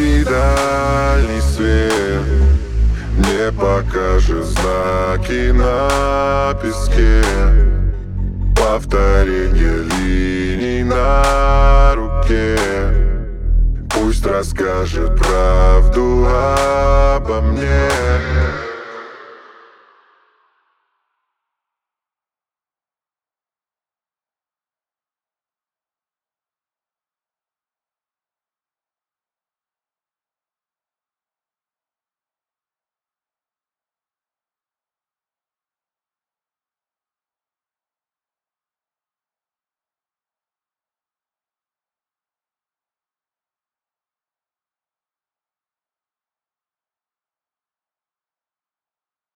и дальний свет Мне покажет знаки на песке. Повторение линий на руке. Пусть расскажет правду обо мне.